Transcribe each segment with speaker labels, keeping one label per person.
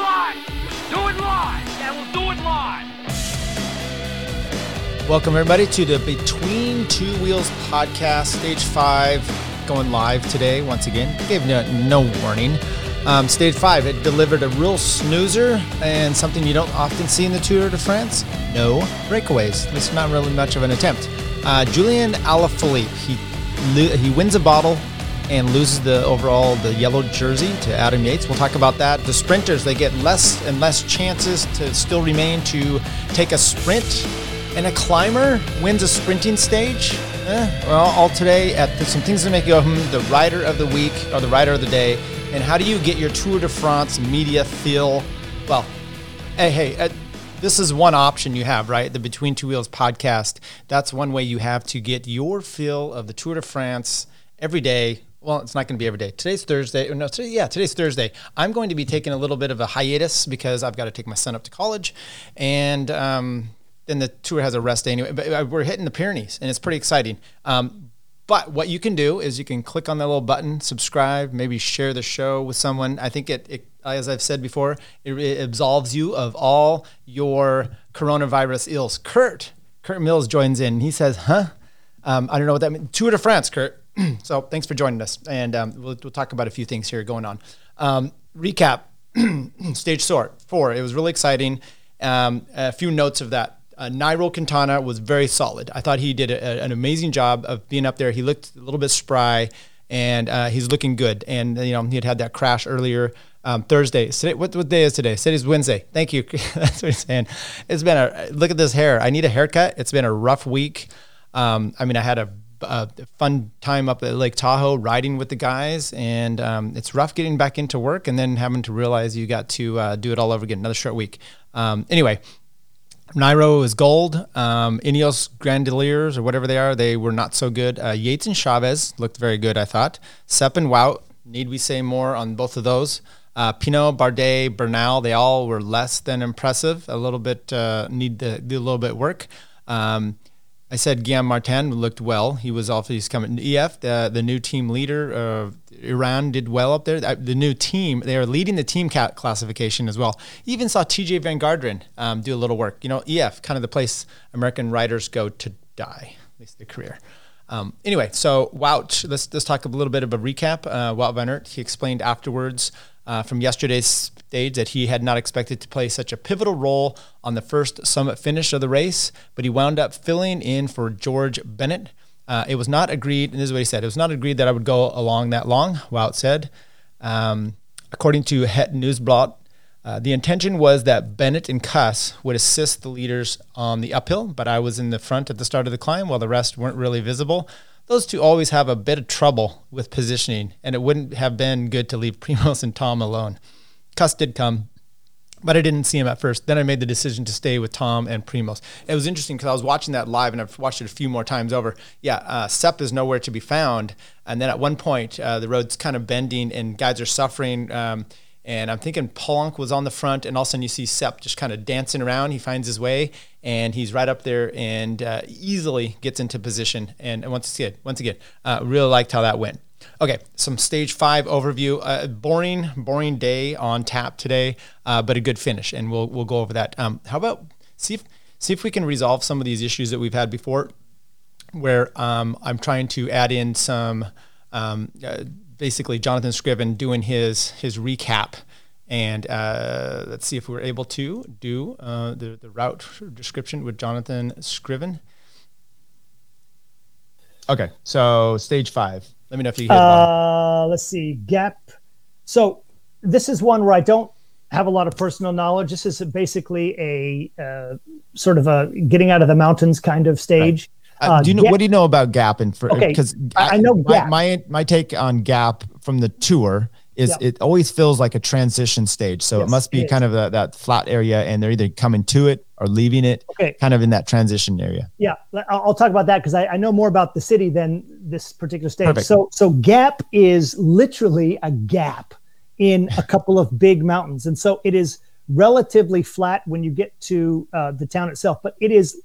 Speaker 1: live. We'll do it live.
Speaker 2: Welcome, everybody, to the Between Two Wheels podcast, stage five, going live today once again. Gave no, no warning. Um, stage five, it delivered a real snoozer and something you don't often see in the Tour de France no breakaways. Is not really much of an attempt. Uh, Julian Alaphilippe, he, he wins a bottle and loses the overall the yellow jersey to Adam Yates. We'll talk about that. The sprinters they get less and less chances to still remain to take a sprint, and a climber wins a sprinting stage. Eh, well, all today at the, some things to make you go, hmm, the rider of the week or the rider of the day, and how do you get your Tour de France media feel? Well, hey, hey. Uh, this is one option you have, right? The Between Two Wheels podcast. That's one way you have to get your feel of the Tour de France every day well, it's not going to be every day. Today's Thursday. No, today, yeah, today's Thursday. I'm going to be taking a little bit of a hiatus because I've got to take my son up to college, and um, then the tour has a rest day anyway. But uh, we're hitting the Pyrenees, and it's pretty exciting. Um, but what you can do is you can click on that little button, subscribe, maybe share the show with someone. I think it, it as I've said before, it, it absolves you of all your coronavirus ills. Kurt, Kurt Mills joins in. He says, "Huh." Um, I don't know what that means. Tour de France, Kurt. so thanks for joining us, and um, we'll, we'll, talk about a few things here going on. Um, recap: stage sort four. It was really exciting. Um, a few notes of that. Uh, Nairo Quintana was very solid. I thought he did a, an amazing job of being up there. He looked a little bit spry, and uh, he's looking good. And you know he had had that crash earlier um, Thursday. Today, what, what day is today? Today's Wednesday. Thank you. That's what he's saying. It's been a look at this hair. I need a haircut. It's been a rough week. Um, I mean, I had a a fun time up at Lake Tahoe riding with the guys, and um, it's rough getting back into work and then having to realize you got to uh, do it all over again. Another short week. Um, anyway, Nairo is gold. Um, Ineos Grenadiers or whatever they are, they were not so good. Uh, Yates and Chaves looked very good, I thought. Sepp and Wout, need we say more on both of those? Uh, Pinot, Bardet, Bernal, they all were less than impressive. A little bit uh, need to do a little bit work. Um, I said Guillaume Martin looked well. He was also he's coming. EF, the the new team leader, uh, Urán did well up there. The new team, they are leading the team cat classification as well. Even saw Tejay Van Garderen um, do a little work. You know, EF, kind of the place American riders go to die, at least their career. Um, anyway, so Wout, let's let's talk a little bit of a recap. Uh, Wout van Aert, he explained afterwards uh, from yesterday's that he had not expected to play such a pivotal role on the first summit finish of the race, but he wound up filling in for George Bennett. Uh, it was not agreed, and this is what he said: it was not agreed that I would go along that long. Wout said, um, according to Het Nieuwsblad, uh, the intention was that Bennett and Kuss would assist the leaders on the uphill, but I was in the front at the start of the climb while the rest weren't really visible those two always have a bit of trouble with positioning, and it wouldn't have been good to leave Primoz and Tom alone. Kuss did come, but I didn't see him at first. Then I made the decision to stay with Tom and Primoz. It was interesting because I was watching that live, and I've watched it a few more times over. Yeah, uh, Sepp is nowhere to be found, and then at one point uh, the road's kind of bending, and guys are suffering. Um, and I'm thinking Polanc was on the front, and all of a sudden you see Sepp just kind of dancing around. He finds his way, and he's right up there and uh, easily gets into position. And, and once again, once again, uh, really liked how that went. Okay, some stage five overview. Uh, boring, boring day on tap today, uh, but a good finish, and we'll we'll go over that. Um, how about see if see if we can resolve some of these issues that we've had before, where um, I'm trying to add in some. Um, uh, basically Jonathan Scriven doing his his recap. And uh, let's see if we are able to do uh, the, the route description with Jonathan Scriven. Okay, so stage five. Let me know if you.
Speaker 3: Uh, let's see, gap. So this is one where I don't have a lot of personal knowledge. This is basically a uh, sort of a getting out of the mountains kind of stage. Right.
Speaker 2: Uh, do you know what do you know about Gap and for
Speaker 3: because I, I, know
Speaker 2: my, my, my take on Gap from the tour is it always feels like a transition stage. So yes, it must be it kind of a, that flat area, and they're either coming to it or leaving it.
Speaker 3: Okay,
Speaker 2: kind of in that transition area.
Speaker 3: Yeah, I'll talk about that because I, I, know more about the city than this particular stage. Perfect. So so Gap is literally a gap in a couple of big mountains, and so it is relatively flat when you get to uh, the town itself, but it is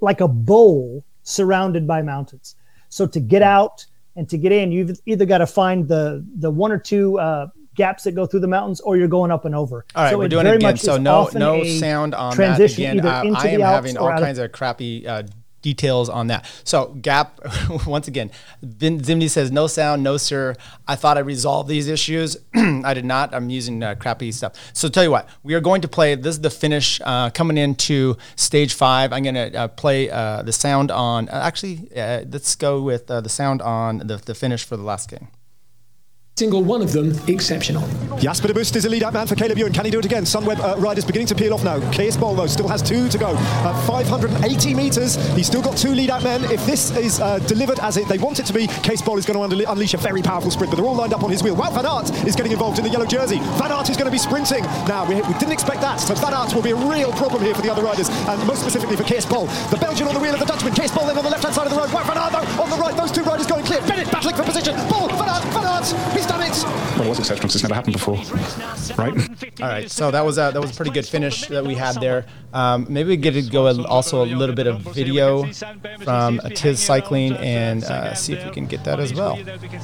Speaker 3: like a bowl surrounded by mountains. So to get out and to get in, you've either got to find the the one or two uh, gaps that go through the mountains, or you're going up and over.
Speaker 2: All right,
Speaker 3: so
Speaker 2: we're doing it again. So no no sound on
Speaker 3: transition
Speaker 2: that again. Uh, I am having all kinds of crappy uh, details on that. So Gap, once again, Vin, Zimney says no sound, no sir. I thought I resolved these issues. I did not. I'm using uh, crappy stuff. So tell you what, we are going to play. This is the finish uh, coming into stage five. I'm going to uh, play uh, the sound on. Uh, actually, uh, let's go with the sound on the, the finish for the last game.
Speaker 4: Single one of them exceptional.
Speaker 5: Jasper De Buyst is a lead out man for Caleb Ewan. Can he do it again? Sunweb uh, Riders beginning to peel off now. Case Bolvo still has two to go. Uh, 580 metres. He's still got two lead out men. If this is uh, delivered as it, they want it to be, Cees Bol is going to unleash a very powerful sprint, but they're all lined up on his wheel. Wout van Aert is getting involved in the yellow jersey. Van Aert is going to be sprinting. Now, we, we didn't expect that, so Van Aert will be a real problem here for the other riders, and most specifically for Cees Bol. The Belgian on the wheel of the Dutchman. Cees Bol then on the left hand side of the road. Wout van Aert though, on the right. Those two riders going clear. Bennett battling for position. Bol, Van Aert, Van Aert. He's done it.
Speaker 6: Well, it was exceptional because it's never happened before, right?
Speaker 2: All right, so that was a, that was a pretty good finish that we had there. Um, maybe we get to go a, also a little bit of video from Tiz Cycling and uh, see if we can get that as well.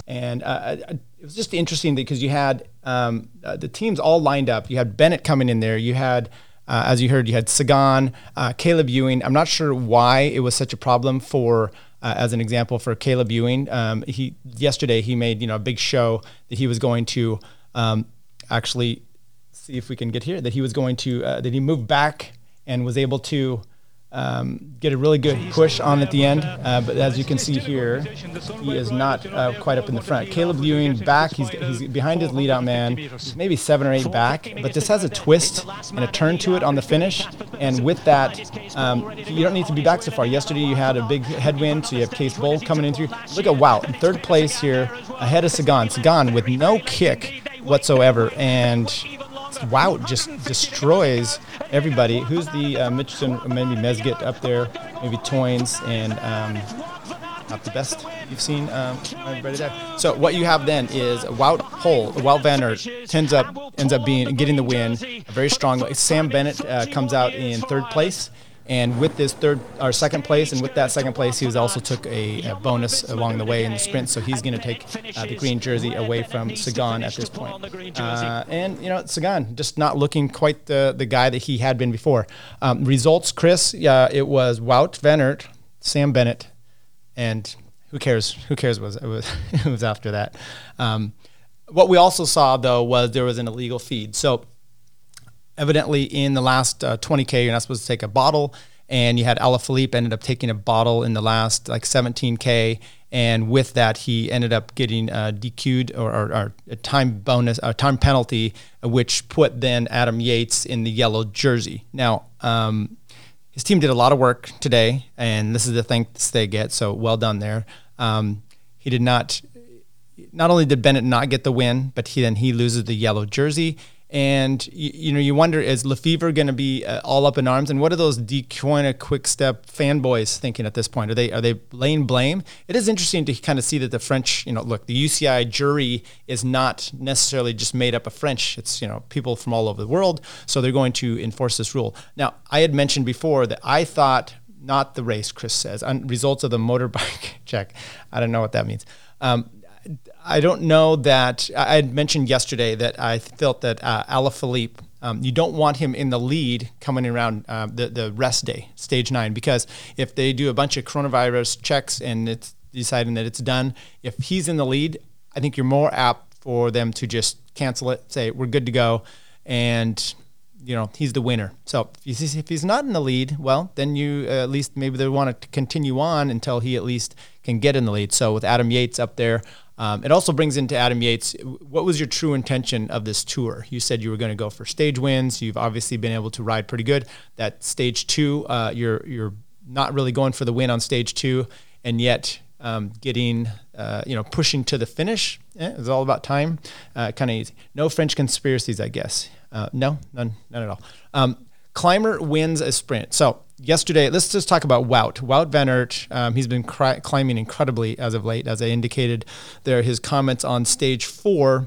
Speaker 2: And uh, it was just interesting because you had um, uh, the teams all lined up. You had Bennett coming in there. You had uh, as you heard, you had Sagan, uh, Caleb Ewan. I'm not sure why it was such a problem for, uh, as an example, for Caleb Ewan. Um, he yesterday he made you know a big show that he was going to um, actually see if we can get here that he was going to uh, that he moved back and was able to um, get a really good push on at the end. Uh, but as you can see here, he is not uh, quite up in the front. Caleb Ewan back, he's, he's behind his lead out man, maybe seven or eight back, but this has a twist and a turn to it on the finish. And with that, um, you don't need to be back so far. Yesterday you had a big headwind, so you have Cees Bol coming in through. Look at Wow, third place here, ahead of Sagan. Sagan with no kick whatsoever. And Wout just destroys everybody. Who's the uh? Maybe Mezgec up there, maybe Theuns, and um, not the best you've seen. Um, everybody there. So what you have then is Wout Pole, Wout Van ends up ends up being getting the win, very strong. Sam Bennett uh, comes out in third place. And with this third or second place, and with that second place, he was also took a, a bonus along the way in the sprint. So he's going to take uh, the green jersey away from Sagan at this point. Uh, and you know, Sagan just not looking quite the the guy that he had been before. Um, results, Chris. Yeah, it was Wout Van Aert, Sam Bennett, and who cares? Who cares? Was it was it was after that. Um, what we also saw though was there was an illegal feed. So evidently in the last uh, 20k you're not supposed to take a bottle. And you had Alaphilippe ended up taking a bottle in the last like 17k and with that he ended up getting uh, DQ'd or, or, or, a time bonus a time penalty which put then Adam Yates in the yellow jersey. Now um, his team did a lot of work today and this is the thanks they get so well done there. Um, he did not not only did Bennett not get the win but he then he loses the yellow jersey and you, you, know, you wonder is Lefevere going to be uh, all up in arms? And what are those Deceuninck Quick Step fanboys thinking at this point? Are they are they laying blame? It is interesting to kind of see that the French, you know, look, the UCI jury is not necessarily just made up of French. It's you know people from all over the world, so they're going to enforce this rule. Now, I had mentioned before that I thought not the race. Chris says on results of the motorbike check. I don't know what that means. Um, I don't know that I had mentioned yesterday that I felt that uh, Alaphilippe, um, you don't want him in the lead coming around uh, the the rest day, stage nine, because if they do a bunch of coronavirus checks and it's deciding that it's done, if he's in the lead, I think you're more apt for them to just cancel it, say we're good to go, and you know he's the winner. So if he's, if he's not in the lead, well, then you uh, at least maybe they want to continue on until he at least can get in the lead. So with Adam Yates up there. Um, it also brings into Adam Yates. What was your true intention of this tour? You said you were going to go for stage wins. You've obviously been able to ride pretty good. That stage two, uh, you're you're not really going for the win on stage two, and yet um, getting uh, you know pushing to the finish. Eh, it's all about time. Uh, kind of easy. No French conspiracies, I guess. Uh, no, none, none at all. Um, climber wins a sprint. So yesterday, let's just talk about Wout. Wout Van Aert, um, he's been cri- climbing incredibly as of late, as I indicated there. His comments on stage four,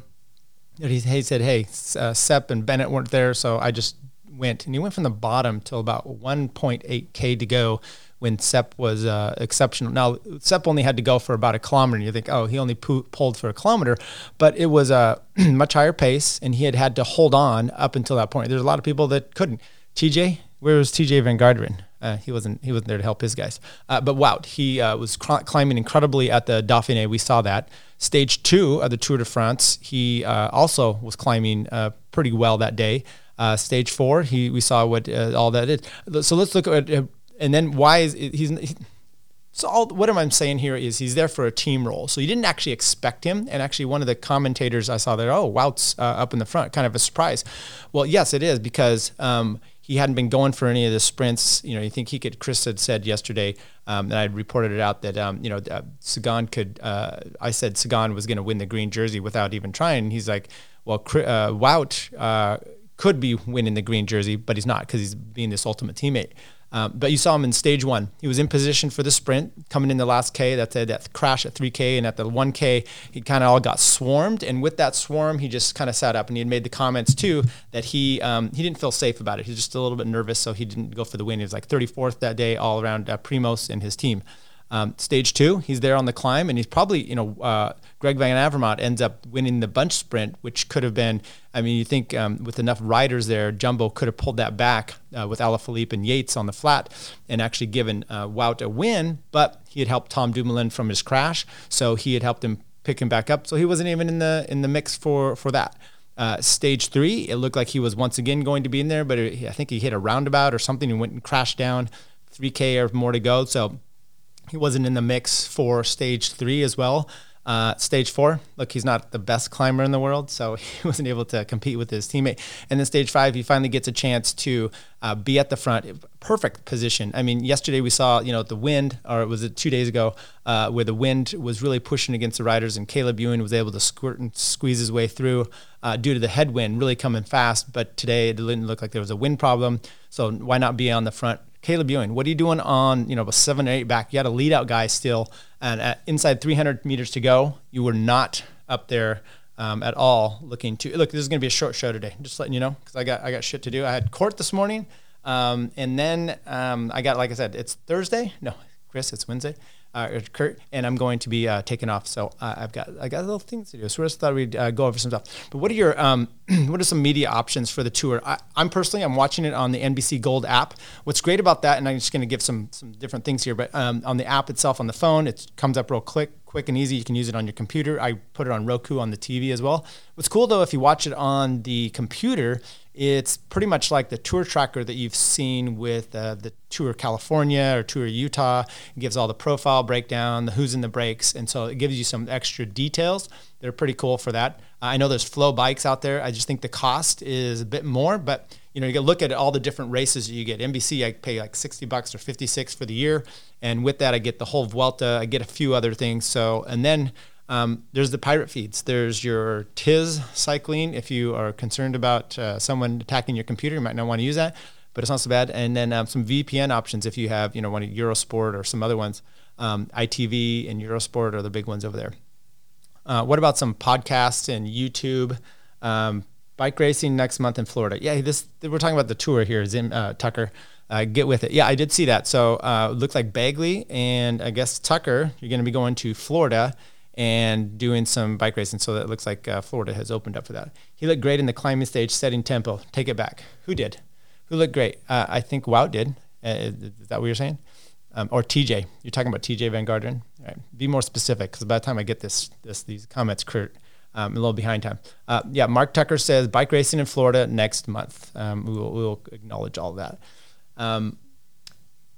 Speaker 2: he, he said, hey, uh, Sepp and Bennett weren't there, so I just went, and he went from the bottom till about 1.8k to go when Sepp was uh, exceptional. Now Sepp only had to go for about a kilometer, and you think, oh, he only pu- pulled for a kilometer, but it was a much higher pace, and he had had to hold on up until that point. There's a lot of people that couldn't. Tejay, where was Tejay Van Garderen? Uh, he wasn't he wasn't there to help his guys. Uh, but Wout, he uh, was cl- climbing incredibly at the Dauphiné. We saw that. Stage two of the Tour de France, he uh, also was climbing uh, pretty well that day. Uh, stage four, he we saw what all that is. So let's look at and then why is he's. He, so all, what am I saying here is he's there for a team role. So you didn't actually expect him. And actually, one of the commentators I saw there, oh, Wout's up in the front, kind of a surprise. Well, yes, it is because um, he hadn't been going for any of the sprints. You know, you think he could. Chris had said yesterday, um, and I reported it out that um, you know uh, Sagan could. Uh, I said Sagan was going to win the green jersey without even trying. He's like, well, uh, Wout uh, could be winning the green jersey, but he's not because he's being this ultimate teammate. Um, but you saw him in stage one. He was in position for the sprint coming in the last K. That's a, that crash at 3K. And at the 1K, he kind of all got swarmed. And with that swarm, he just kind of sat up and he had made the comments too that he um, he didn't feel safe about it. He was just a little bit nervous. So he didn't go for the win. He was like 34th that day all around uh, Primoz and his team. Um, stage two, he's there on the climb, and he's probably, you know, uh, Greg Van Avermaet ends up winning the bunch sprint, which could have been, I mean, you think um, with enough riders there, Jumbo could have pulled that back uh, with Alaphilippe and Yates on the flat and actually given uh, Wout a win, but he had helped Tom Dumoulin from his crash, so he had helped him pick him back up, so he wasn't even in the in the mix for for that. Uh, stage three, it looked like he was once again going to be in there, but it, I think he hit a roundabout or something and went and crashed down. 3K or more to go. So he wasn't in the mix for stage three as well. Uh, stage four, look, he's not the best climber in the world, so he wasn't able to compete with his teammate. And then stage five, he finally gets a chance to uh, be at the front, perfect position. I mean, yesterday we saw, you know, the wind, or was it two days ago, uh, where the wind was really pushing against the riders, and Caleb Ewan was able to squirt and squeeze his way through uh, due to the headwind really coming fast. But today it didn't look like there was a wind problem, so why not be on the front? Caleb Ewan, what are you doing on, you know, a seven or eight back? You had a lead out guy still, and at inside 300 meters to go, you were not up there um, at all looking to look. This is going to be a short show today. Just letting you know because I got I got shit to do. I had court this morning, um, and then um, I got like I said, it's Thursday. No, Chris, it's Wednesday uh, Kurt, and I'm going to be uh, taking off. So uh, I've got I got a little things to do. So I just thought we'd uh, go over some stuff. But what are your um, what are some media options for the tour? I, am personally I'm watching it on the NBC Gold app. What's great about that, and I'm just going to give some some different things here. But um, on the app itself on the phone, it comes up real quick, quick and easy. You can use it on your computer. I put it on Roku on the TV as well. What's cool though, if you watch it on the computer, it's pretty much like the tour tracker that you've seen with uh, the Tour California or Tour Utah. It gives all the profile breakdown, the who's in the breaks, and so it gives you some extra details. They're pretty cool for that. I know there's FloBikes out there. I just think the cost is a bit more, but you know you look at all the different races you get. NBC I pay like 60 bucks or 56 for the year, and with that I get the whole Vuelta. I get a few other things. So and then um, there's the pirate feeds. There's your Tiz cycling. If you are concerned about uh, someone attacking your computer, you might not want to use that, but it's not so bad. And then um, some VPN options if you have, you know, one of Eurosport or some other ones. Um, ITV and Eurosport are the big ones over there. Uh, what about some podcasts and YouTube? Um, bike racing next month in Florida. Yeah, this we're talking about the tour here, Zim uh, Tucker. Uh, get with it. Yeah, I did see that. So uh, looks like Bagley and I guess Tucker, you're going to be going to Florida and doing some bike racing. So that looks like uh, Florida has opened up for that. He looked great in the climbing stage, setting tempo. Take it back. Who did? Who looked great? Uh, I think Wout did. Uh, is that what you're saying? Um, or Tejay? You're talking about Tejay Van Garderen. All right. Be more specific, because by the time I get this, this these comments, Kurt, um, a little behind time. Uh, yeah, Mark Tucker says bike racing in Florida next month. Um, we, will, we will acknowledge all that. Um,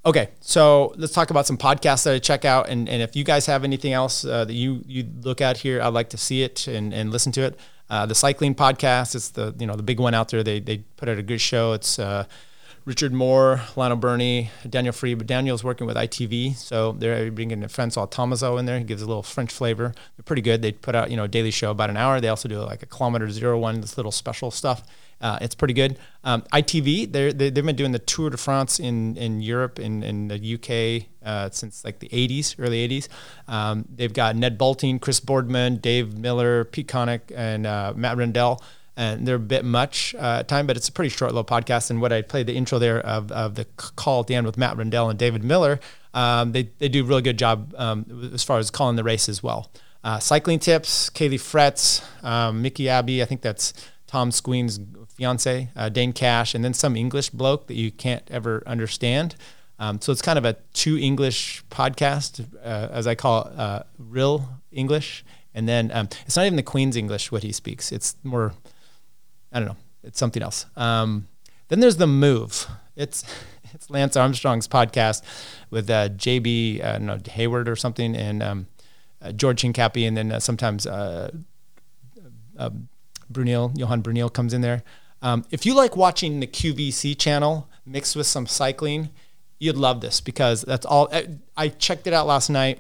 Speaker 2: Okay, so let's talk about some podcasts that I check out, and, and if you guys have anything else uh, that you you look at here, I'd like to see it and, and listen to it. Uh, the cycling podcast, it's the you know the big one out there. They they put out a good show. It's uh, Richard Moore, Lionel Birnie, Daniel Friebe, but Daniel's working with ITV, so they're bringing a Francois Thomazeau in there. He gives a little French flavor. They're pretty good. They put out you know a daily show about an hour. They also do like a kilometer zero one, this little special stuff. Uh, it's pretty good. Um, ITV, they, have been doing the Tour de France in, in Europe, in, in the UK, uh, since like the 80s, early 80s. Um, they've got Ned Boulting, Chris Boardman, Dave Millar, Pete Kennaugh, and uh, Matt Rendell. And they're a bit much uh, time, but it's a pretty short little podcast. And what I played the intro there of, of the call at the end with Matt Rendell and David Millar, um, they, they do a really good job um, as far as calling the race as well. Uh, cycling tips, Caley Fretz, um, Mickey Abbey, I think that's Tom Squeen's fiance, uh, Dane Cash, and then some English bloke that you can't ever understand. Um, so it's kind of a two English podcast, uh, as I call it, uh, real English. And then um, it's not even the Queen's English what he speaks. It's more I don't know. It's something else. Um, then there's the move. It's it's Lance Armstrong's podcast with uh, JB uh, no, Hayward or something, and um, uh, George Hincapie, and then uh, sometimes uh, uh, Bruyneel, Johan Bruyneel comes in there. Um, if you like watching the QVC channel mixed with some cycling, you'd love this because that's all. I checked it out last night.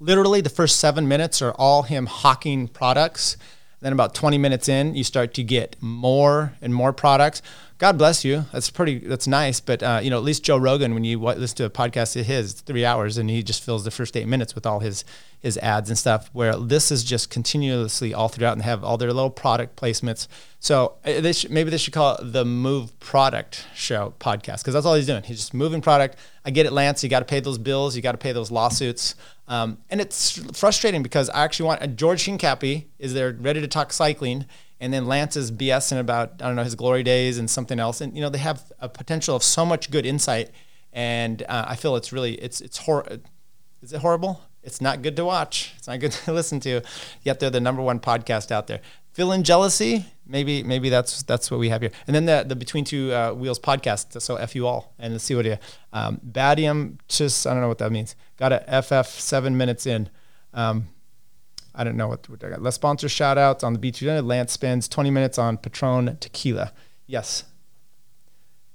Speaker 2: Literally, the first seven minutes are all him hawking products then about 20 minutes in, you start to get more and more products. God bless you. That's pretty. That's nice. But uh, you know, at least Joe Rogan, when you listen to a podcast of his, three hours, and he just fills the first eight minutes with all his his ads and stuff. Where this is just continuously all throughout, and have all their little product placements. So uh, they should, maybe they should call it the Move Product Show podcast because that's all he's doing. He's just moving product. I get it, Lance. You got to pay those bills. You got to pay those lawsuits. Um, and it's frustrating because I actually want uh, George Hincapie is there ready to talk cycling and then Lance is BSing about I don't know his glory days and something else, and you know they have a potential of so much good insight, and uh, I feel it's really it's it's hor- Is it horrible? It's not good to watch. It's not good to listen to. Yet they're the number one podcast out there. Feeling jealousy? Maybe maybe that's that's what we have here. And then the the Between Two uh, Wheels podcast. So f you all, and let's see what you um, Badium. Just I don't know what that means. Got a FF seven minutes in. Um, I don't know what, what I got. Less sponsor shout outs on the Beach. Lance spends 20 minutes on Patron tequila. Yes.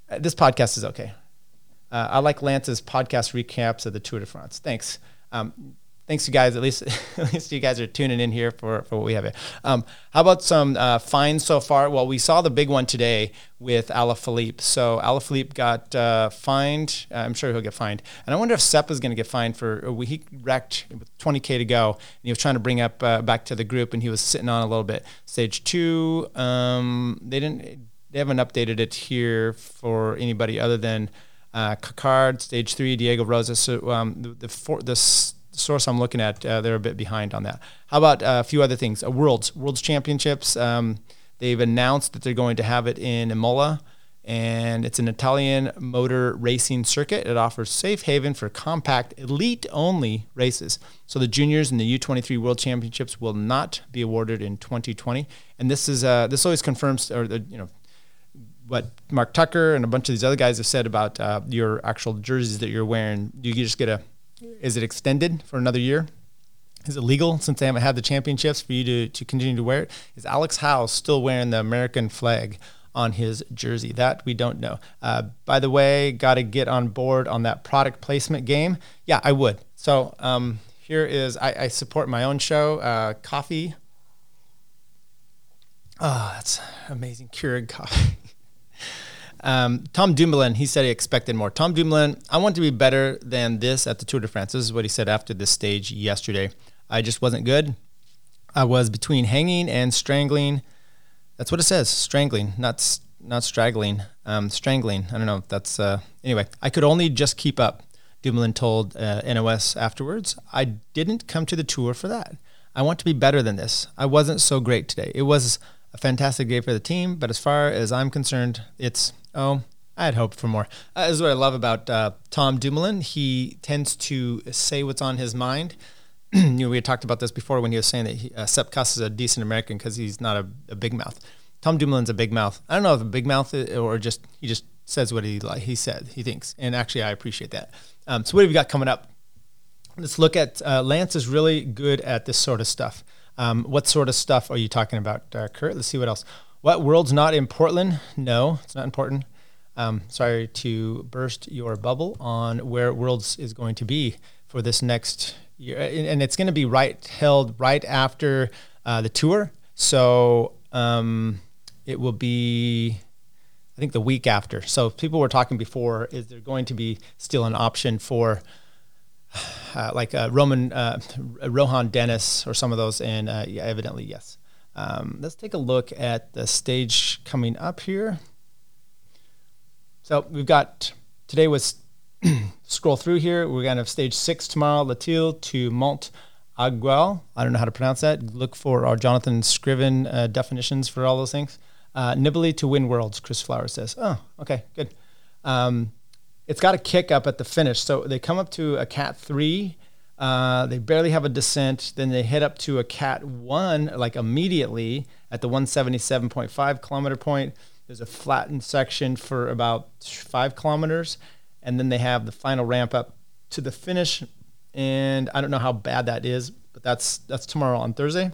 Speaker 2: Uh, this podcast is okay. Uh, I like Lance's podcast recaps of the Tour de France. Thanks. Um, thanks you guys. At least, at least you guys are tuning in here for, for what we have here. Um, how about some uh, fines so far? Well, we saw the big one today with Alaphilippe. So Alaphilippe got uh, fined. Uh, I'm sure he'll get fined. And I wonder if Sepp is going to get fined for uh, he wrecked with 20k to go. And he was trying to bring up uh, back to the group, and he was sitting on a little bit. Stage two, um, they didn't. They haven't updated it here for anybody other than uh, Card. Stage three, Diego Rosa. So um, the the, for, the source I'm looking at, uh, they're a bit behind on that. How about uh, a few other things? Uh, Worlds, Worlds Championships. Um, they've announced that they're going to have it in Imola, and it's an Italian motor racing circuit. It offers safe haven for compact, elite-only races. So the juniors and the U23 World Championships will not be awarded in 2020, and this is uh, this always confirms, or the, you know what Mark Tucker and a bunch of these other guys have said about uh, your actual jerseys that you're wearing. You just get a is it extended for another year? Is it legal since they haven't had the championships for you to, to continue to wear it? Is Alex Howes still wearing the American flag on his jersey? That we don't know. Uh, by the way, got to get on board on that product placement game. Yeah, I would. So um, here is I, I, support my own show, uh, Coffee. Oh, that's amazing. Keurig coffee. Um, Tom Dumoulin, he said he expected more. Tom Dumoulin, I want to be better than this at the Tour de France. This is what he said after this stage yesterday. I just wasn't good. I was between hanging and strangling. That's what it says, strangling, not not straggling, um, strangling. I don't know. If that's uh, anyway. I could only just keep up. Dumoulin told uh, NOS afterwards. I didn't come to the tour for that. I want to be better than this. I wasn't so great today. It was a fantastic day for the team, but as far as I'm concerned, it's Oh, I had hoped for more. Uh, this is what I love about uh, Tom Dumoulin. He tends to say what's on his mind. you know, we had talked about this before when he was saying that he, uh, Sepp Kuss is a decent American because he's not a, a, big mouth. Tom Dumoulin's a big mouth. I don't know if a big mouth is, or just he just says what he like. He said he thinks, and actually I appreciate that. Um, so what have we got coming up? Let's look at uh, Lance is really good at this sort of stuff. Um, what sort of stuff are you talking about, uh, Kurt? Let's see what else. What world's not in Portland? No, it's not important. Um, sorry to burst your bubble on where Worlds is going to be for this next year, and it's going to be right held right after uh, the tour. So um, it will be, I think, the week after. So people were talking before: is there going to be still an option for? Uh, like uh, Roman uh, Rohan Dennis or some of those, and uh, yeah, evidently yes. Um, let's take a look at the stage coming up here. So we've got today was scroll through here. We're gonna have stage six tomorrow, Le Teil to Mont Aigoual. I don't know how to pronounce that. Look for our Jonathan Scriven uh, definitions for all those things. Uh, Nibali to win worlds, Chris Flower says. Oh, okay, good. Um, it's got a kick up at the finish. So they come up to a cat three. Uh, they barely have a descent. Then they head up to a cat one, like immediately at the 177.5 kilometer point. There's a flattened section for about five kilometers. And then they have the final ramp up to the finish. And I don't know how bad that is, but that's that's tomorrow on Thursday.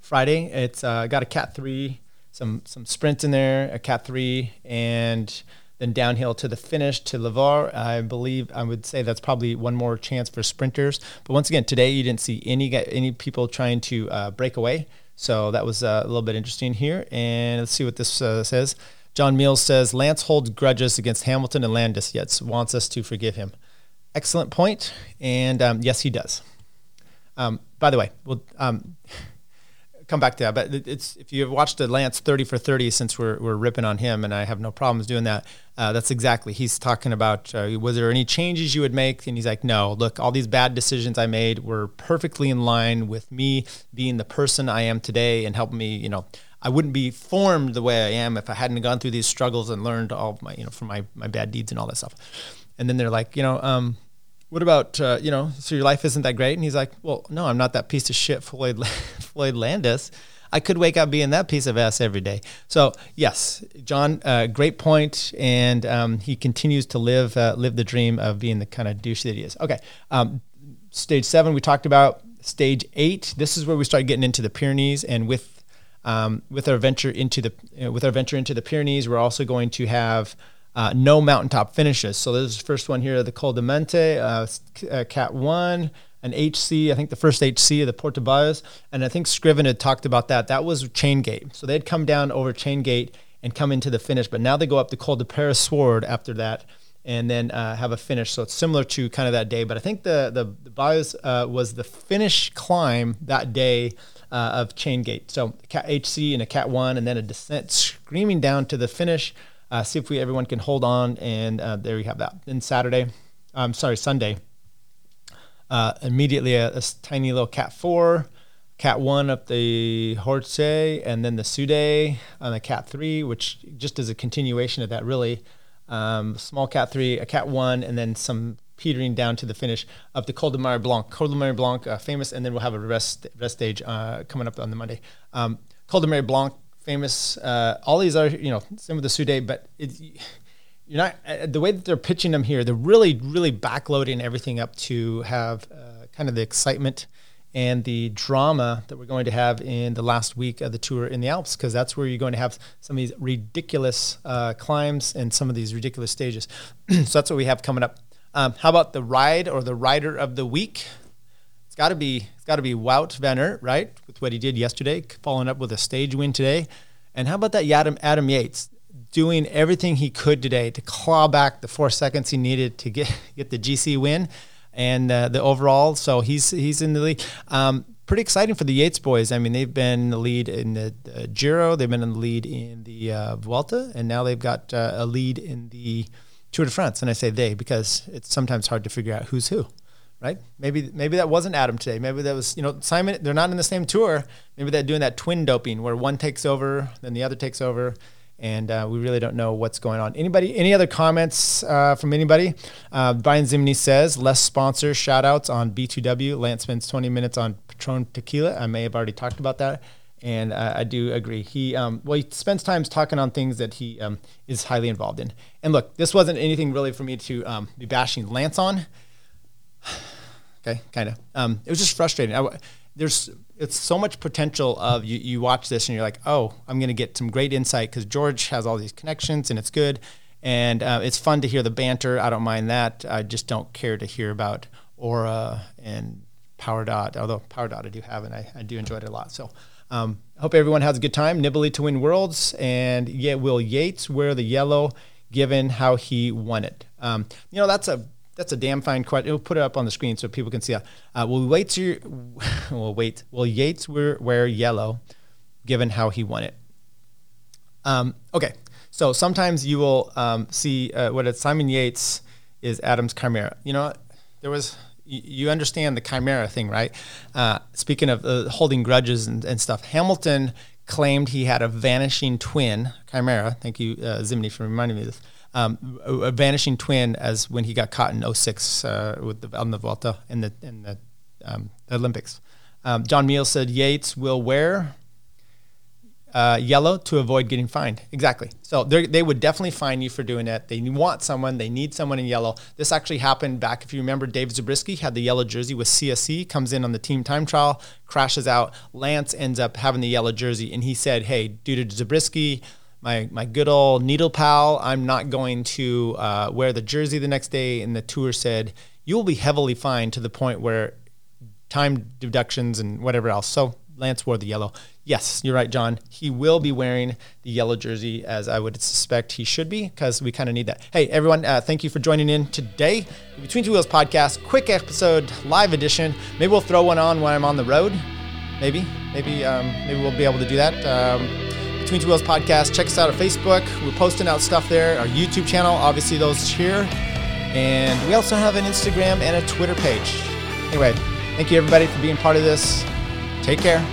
Speaker 2: Friday, it's uh, got a cat three, some some sprints in there, a cat three, and then downhill to the finish to Lavaur. I believe I would say that's probably one more chance for sprinters. But once again, today you didn't see any any people trying to uh, break away. So that was uh, a little bit interesting here. And let's see what this uh, says. John Mills says Lance holds grudges against Hamilton and Landis, yet wants us to forgive him. Excellent point, and um, yes, he does. Um, by the way, well, um, come back to that. But it's if you've watched the Lance 30 for 30 since we're, we're ripping on him, and I have no problems doing that. Uh, that's exactly. He's talking about uh, was there any changes you would make? And he's like, no. Look, all these bad decisions I made were perfectly in line with me being the person I am today and helping me. You know, I wouldn't be formed the way I am if I hadn't gone through these struggles and learned all my you know from my my bad deeds and all that stuff. And then they're like, you know, um, what about uh, you know so your life isn't that great? And he's like well no i'm not that piece of shit floyd floyd landis. I could wake up being that piece of ass every day. So yes john uh, great point. And um, he continues to live uh, live the dream of being the kind of douche that he is. Okay um, stage seven we talked about stage eight. This is where we start getting into the pyrenees. And with um, with our venture into the know, with our venture into the pyrenees we're also going to have uh, no mountaintop finishes. So there's the first one here, the Col de Mente, uh, uh Cat 1, an HC, I think the first HC of the Porta And I think Scriven had talked about that. That was chain gate. So they'd come down over chain gate and come into the finish. But now they go up the Col de Peyresourde after that and then uh, have a finish. So it's similar to kind of that day. But I think the, the, the uh, was the finish climb that day uh, of chain gate. So Cat HC and a Cat 1 and then a descent screaming down to the finish uh, see if we everyone can hold on, and uh, there you have that. Then Saturday, I'm sorry, Sunday. Uh, immediately a, a, tiny little cat four, cat one up the Horse, and then the Sude on the cat three, which just is a continuation of that really. Um, small cat three, a cat one, and then some petering down to the finish up the Col de Marie-Blanque. Col de Marie-Blanque, uh, famous, and then we'll have a rest rest stage uh, coming up on the Monday. Um, Col de Marie-Blanque, famous. Uh, all these are, you know, some of the Sude, but it, you're not uh, the way that they're pitching them here. They're really, really backloading everything up to have uh, kind of the excitement and the drama that we're going to have in the last week of the tour in the Alps, because that's where you're going to have some of these ridiculous uh, climbs and some of these ridiculous stages. so that's what we have coming up. Um, how about the ride or the rider of the week? It's got to be got to be Wout van Aert, right? With what he did yesterday, following up with a stage win today. And how about that Adam, Adam Yates doing everything he could today to claw back the four seconds he needed to get get the GC win and uh, the overall. So he's he's in the lead. Um, pretty exciting for the Yates boys. I mean, they've been in the lead in the uh, Giro, they've been in the lead in the uh, Vuelta, and now they've got uh, a lead in the Tour de France. And I say they because it's sometimes hard to figure out who's who right? Maybe maybe that wasn't Adam today. Maybe that was you know Simon. They're not in the same tour. Maybe they're doing that twin doping where one takes over, then the other takes over, and uh, we really don't know what's going on. Anybody? Any other comments uh, from anybody? Uh, Brian Zimney says less sponsor shout outs on B2W. Lance spends 20 minutes on Patron Tequila. I may have already talked about that. And uh, I do agree. He um, well, he spends time talking on things that he um, is highly involved in. And look, this wasn't anything really for me to um, be bashing Lance on okay, kind of. Um, it was just frustrating. I, there's it's so much potential of you, you watch this and you're like, oh, I'm going to get some great insight because George has all these connections and it's good. And uh, it's fun to hear the banter. I don't mind that. I just don't care to hear about Aura and Power Dot, although Power Dot I do have and I, I do enjoy it a lot. So um, hope everyone has a good time. Nibali to win worlds. And yeah, will Yates wear the yellow given how he won it? Um, you know, that's a that's a damn fine question. We'll put it up on the screen so people can see it. Uh, will Yates, will wait, will Yates wear, wear yellow given how he won it? Um, okay, so sometimes you will um, see uh, what it's Simon Yates is Adam's chimera. You know, there was you understand the chimera thing, right? Uh, speaking of uh, holding grudges and, and, stuff, Hamilton claimed he had a vanishing twin chimera. Thank you, uh, Zimney, for reminding me of this. Um, a, a, vanishing twin as when he got caught in 06 uh, with the, on the Vuelta in the in the, um, Olympics. Um, John Meal said Yates will wear uh, yellow to avoid getting fined. Exactly. So they would definitely fine you for doing it. They want someone. They need someone in yellow. This actually happened back. If you remember, Dave Zabriskie had the yellow jersey with CSC. Comes in on the team time trial, crashes out. Lance ends up having the yellow jersey, and he said, "Hey, due to Zabriskie." My, my good old needle pal, I'm not going to uh, wear the jersey the next day. And the tour said, You will be heavily fined to the point where time deductions and whatever else. So Lance wore the yellow. Yes, you're right, John. He will be wearing the yellow jersey, as I would suspect he should be, because we kind of need that. Hey, everyone, uh, thank you for joining in today. Between Two Wheels podcast, quick episode, live edition. Maybe we'll throw one on when I'm on the road. Maybe, maybe, um, maybe we'll be able to do that. Um, Between Two Wheels podcast. Check us out on Facebook. We're posting out stuff there. Our YouTube channel, obviously those here, and we also have an Instagram and a Twitter page. Anyway, thank you everybody for being part of this. Take care.